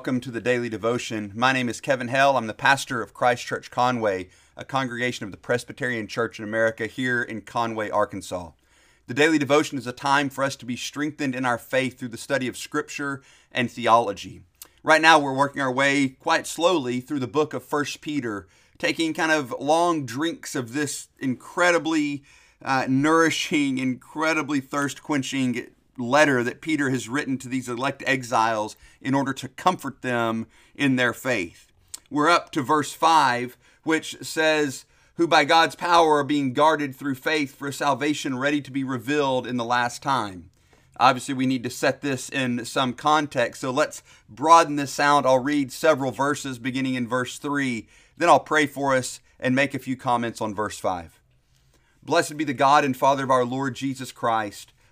Welcome to the daily devotion. My name is Kevin Hell. I'm the pastor of Christ Church Conway, a congregation of the Presbyterian Church in America here in Conway, Arkansas. The daily devotion is a time for us to be strengthened in our faith through the study of Scripture and theology. Right now, we're working our way quite slowly through the book of First Peter, taking kind of long drinks of this incredibly uh, nourishing, incredibly thirst quenching letter that Peter has written to these elect exiles in order to comfort them in their faith. We're up to verse 5, which says, Who by God's power are being guarded through faith for a salvation ready to be revealed in the last time. Obviously, we need to set this in some context, so let's broaden this out. I'll read several verses beginning in verse 3, then I'll pray for us and make a few comments on verse 5. Blessed be the God and Father of our Lord Jesus Christ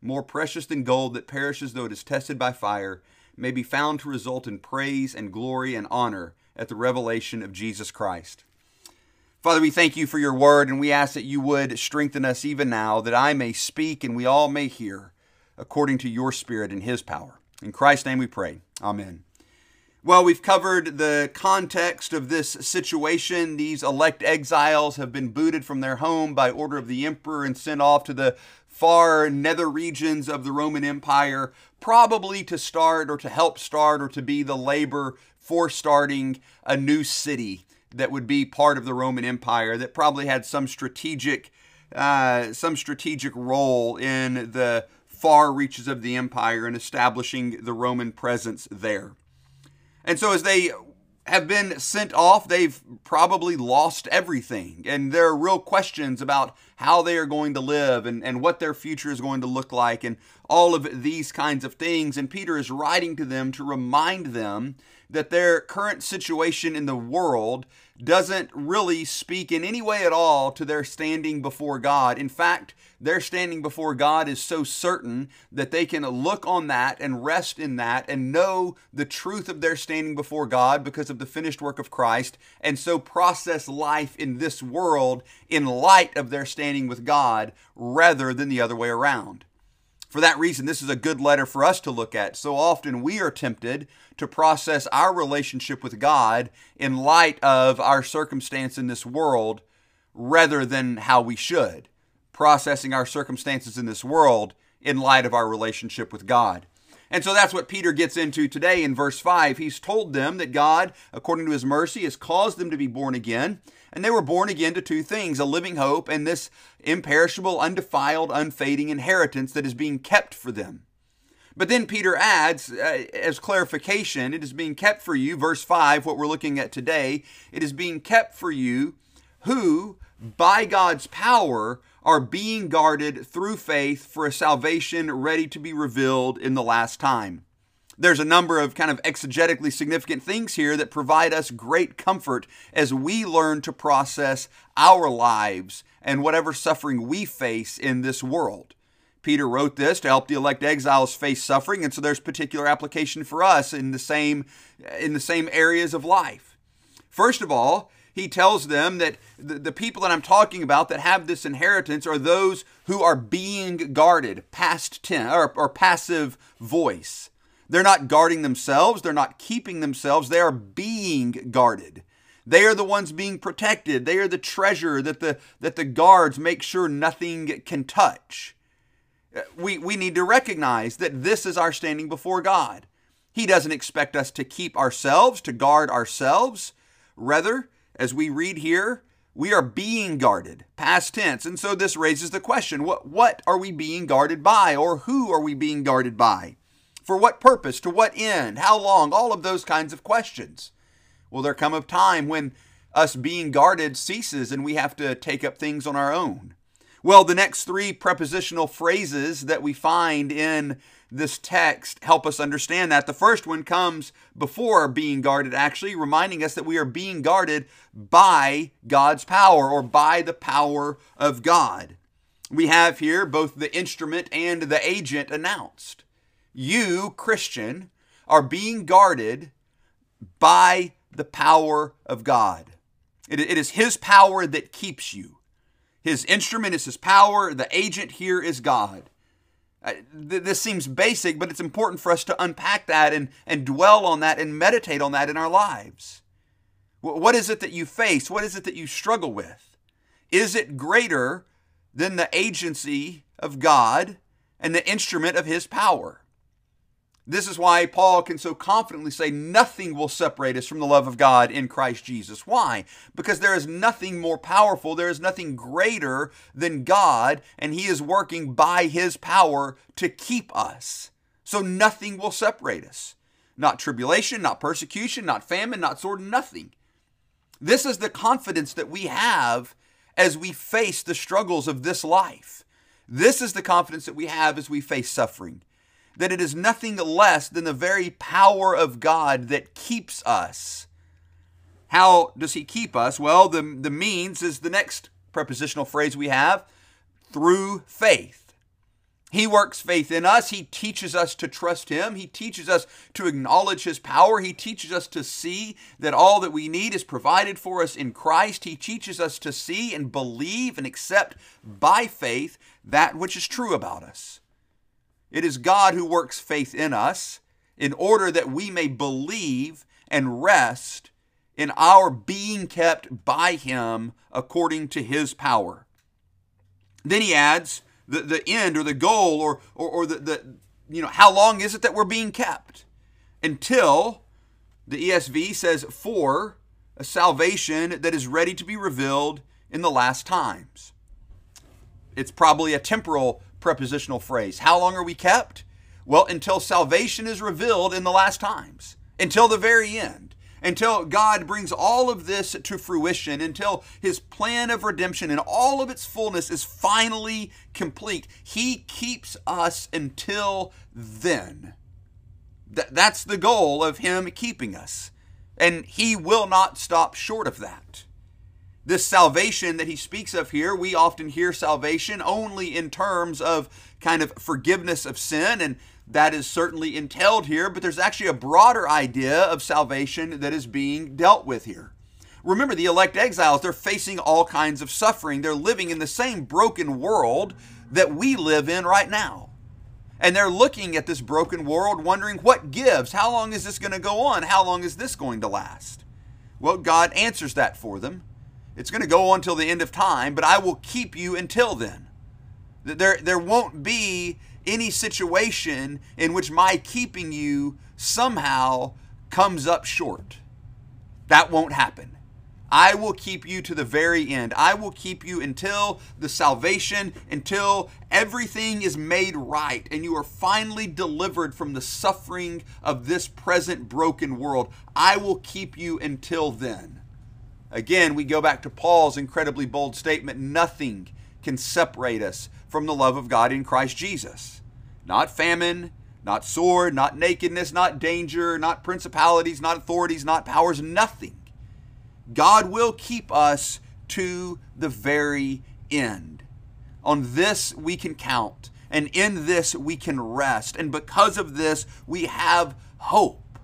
more precious than gold that perishes though it is tested by fire, may be found to result in praise and glory and honor at the revelation of Jesus Christ. Father, we thank you for your word, and we ask that you would strengthen us even now, that I may speak and we all may hear according to your Spirit and his power. In Christ's name we pray. Amen. Well, we've covered the context of this situation. These elect exiles have been booted from their home by order of the emperor and sent off to the far nether regions of the Roman Empire, probably to start or to help start or to be the labor for starting a new city that would be part of the Roman Empire that probably had some strategic uh, some strategic role in the far reaches of the empire and establishing the Roman presence there. And so as they have been sent off. They've probably lost everything. And there are real questions about how they are going to live and, and what their future is going to look like and all of these kinds of things. And Peter is writing to them to remind them that their current situation in the world doesn't really speak in any way at all to their standing before God. In fact, their standing before God is so certain that they can look on that and rest in that and know the truth of their standing before God because of the finished work of Christ, and so process life in this world in light of their standing with God rather than the other way around. For that reason, this is a good letter for us to look at. So often we are tempted to process our relationship with God in light of our circumstance in this world rather than how we should, processing our circumstances in this world in light of our relationship with God. And so that's what Peter gets into today in verse 5. He's told them that God, according to his mercy, has caused them to be born again and they were born again to two things a living hope and this imperishable, undefiled, unfading inheritance that is being kept for them. But then Peter adds, uh, as clarification, it is being kept for you, verse 5, what we're looking at today, it is being kept for you who, by God's power, are being guarded through faith for a salvation ready to be revealed in the last time there's a number of kind of exegetically significant things here that provide us great comfort as we learn to process our lives and whatever suffering we face in this world. Peter wrote this to help the elect exiles face suffering, and so there's particular application for us in the same in the same areas of life. First of all, he tells them that the, people that I'm talking about that have this inheritance are those who are being guarded, past tense or, or passive voice. They're not guarding themselves, they're not keeping themselves, they are being guarded. They are the ones being protected. They are the treasure that the that the guards make sure nothing can touch. Uh, we we need to recognize that this is our standing before God. He doesn't expect us to keep ourselves, to guard ourselves. Rather, as we read here, we are being guarded, past tense. And so this raises the question, what what are we being guarded by or who are we being guarded by? For what purpose? To what end? How long? All of those kinds of questions. Will there come a time when us being guarded ceases and we have to take up things on our own? Well, the next three prepositional phrases that we find in this text help us understand that. The first one comes before being guarded, actually, reminding us that we are being guarded by God's power or by the power of God. We have here both the instrument and the agent announced. You, Christian, are being guarded by the power of God. It, it is His power that keeps you. His instrument is His power, the agent here is God. This seems basic, but it's important for us to unpack that and, and dwell on that and meditate on that in our lives. What is it that you face? What is it that you struggle with? Is it greater than the agency of God and the instrument of His power? This is why Paul can so confidently say, Nothing will separate us from the love of God in Christ Jesus. Why? Because there is nothing more powerful, there is nothing greater than God, and He is working by His power to keep us. So nothing will separate us. Not tribulation, not persecution, not famine, not sword, nothing. This is the confidence that we have as we face the struggles of this life. This is the confidence that we have as we face suffering that it is nothing less than the very power of God that keeps us. How does he keep us? Well, the, the means is the next prepositional phrase we have through faith. He works faith in us. He teaches us to trust Him. He teaches us to acknowledge His power. He teaches us to see that all that we need is provided for us in Christ. He teaches us to see and believe and accept by faith that which is true about us. It is God who works faith in us in order that we may believe and rest in our being kept by Him according to His power. Then he adds the, the end or the goal or, or, or the, the, you know, how long is it that we're being kept? Until the ESV says, for a salvation that is ready to be revealed in the last times. It's probably a temporal prepositional phrase. How long are we kept? Well, until salvation is revealed in the last times, until the very end, until God brings all of this to fruition, until his plan of redemption in all of its fullness is finally complete. He keeps us until then. Th- that's the goal of him keeping us. And he will not stop short of that. This salvation that he speaks of here, we often hear salvation only in terms of kind of forgiveness of sin, and that is certainly entailed here, but there's actually a broader idea of salvation that is being dealt with here. Remember, the elect exiles, they're facing all kinds of suffering. They're living in the same broken world that we live in right now. And they're looking at this broken world, wondering what gives? How long is this going to go on? How long is this going to last? Well, God answers that for them. It's going to go on till the end of time, but I will keep you until then. There, there won't be any situation in which my keeping you somehow comes up short. That won't happen. I will keep you to the very end. I will keep you until the salvation, until everything is made right and you are finally delivered from the suffering of this present broken world. I will keep you until then. Again, we go back to Paul's incredibly bold statement nothing can separate us from the love of God in Christ Jesus. Not famine, not sword, not nakedness, not danger, not principalities, not authorities, not powers, nothing. God will keep us to the very end. On this we can count, and in this we can rest. And because of this, we have hope.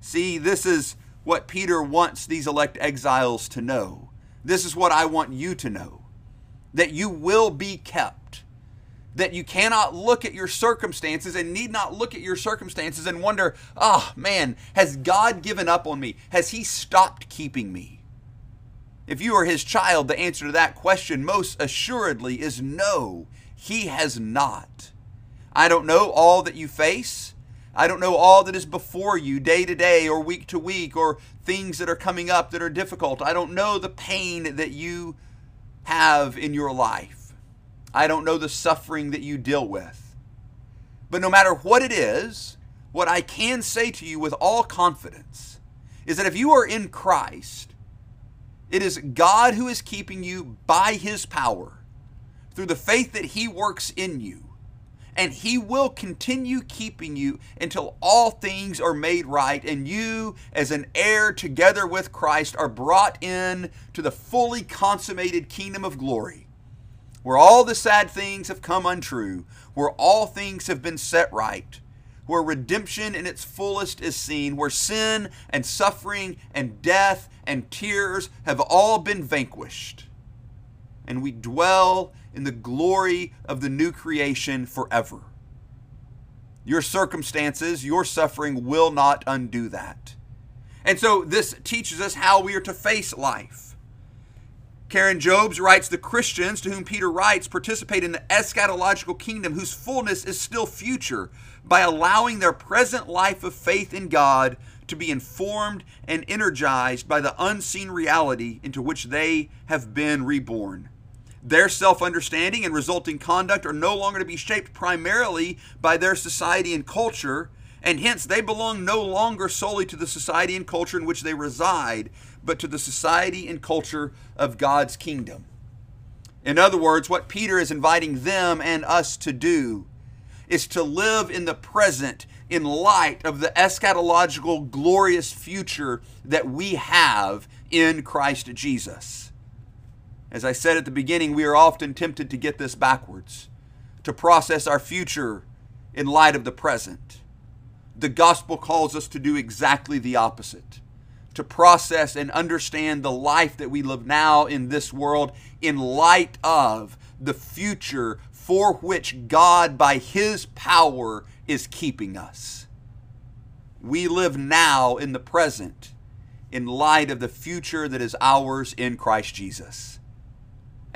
See, this is what Peter wants these elect exiles to know. This is what I want you to know that you will be kept. That you cannot look at your circumstances and need not look at your circumstances and wonder, oh man, has God given up on me? Has He stopped keeping me? If you are His child, the answer to that question most assuredly is no, He has not. I don't know all that you face. I don't know all that is before you day to day or week to week or things that are coming up that are difficult. I don't know the pain that you have in your life. I don't know the suffering that you deal with. But no matter what it is, what I can say to you with all confidence is that if you are in Christ, it is God who is keeping you by his power through the faith that he works in you and He will continue keeping you until all things are made right and you, as an heir together with Christ, are brought in to the fully consummated kingdom of glory, where all the sad things have come untrue, where all things have been set right where redemption in its fullest is seen, where sin and suffering and death and tears have all been vanquished. And we dwell in the glory of the new creation forever. Your circumstances, your suffering will not undo that. And so this teaches us how we are to face life. Karen Jobes writes The Christians to whom Peter writes participate in the eschatological kingdom whose fullness is still future by allowing their present life of faith in God to be informed and energized by the unseen reality into which they have been reborn. Their self understanding and resulting conduct are no longer to be shaped primarily by their society and culture, and hence they belong no longer solely to the society and culture in which they reside, but to the society and culture of God's kingdom. In other words, what Peter is inviting them and us to do is to live in the present in light of the eschatological glorious future that we have in Christ Jesus. As I said at the beginning, we are often tempted to get this backwards, to process our future in light of the present. The gospel calls us to do exactly the opposite to process and understand the life that we live now in this world in light of the future for which God, by His power, is keeping us. We live now in the present in light of the future that is ours in Christ Jesus.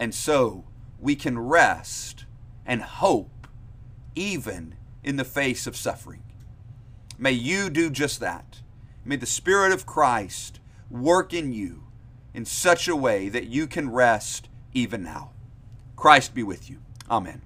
And so we can rest and hope even in the face of suffering. May you do just that. May the Spirit of Christ work in you in such a way that you can rest even now. Christ be with you. Amen.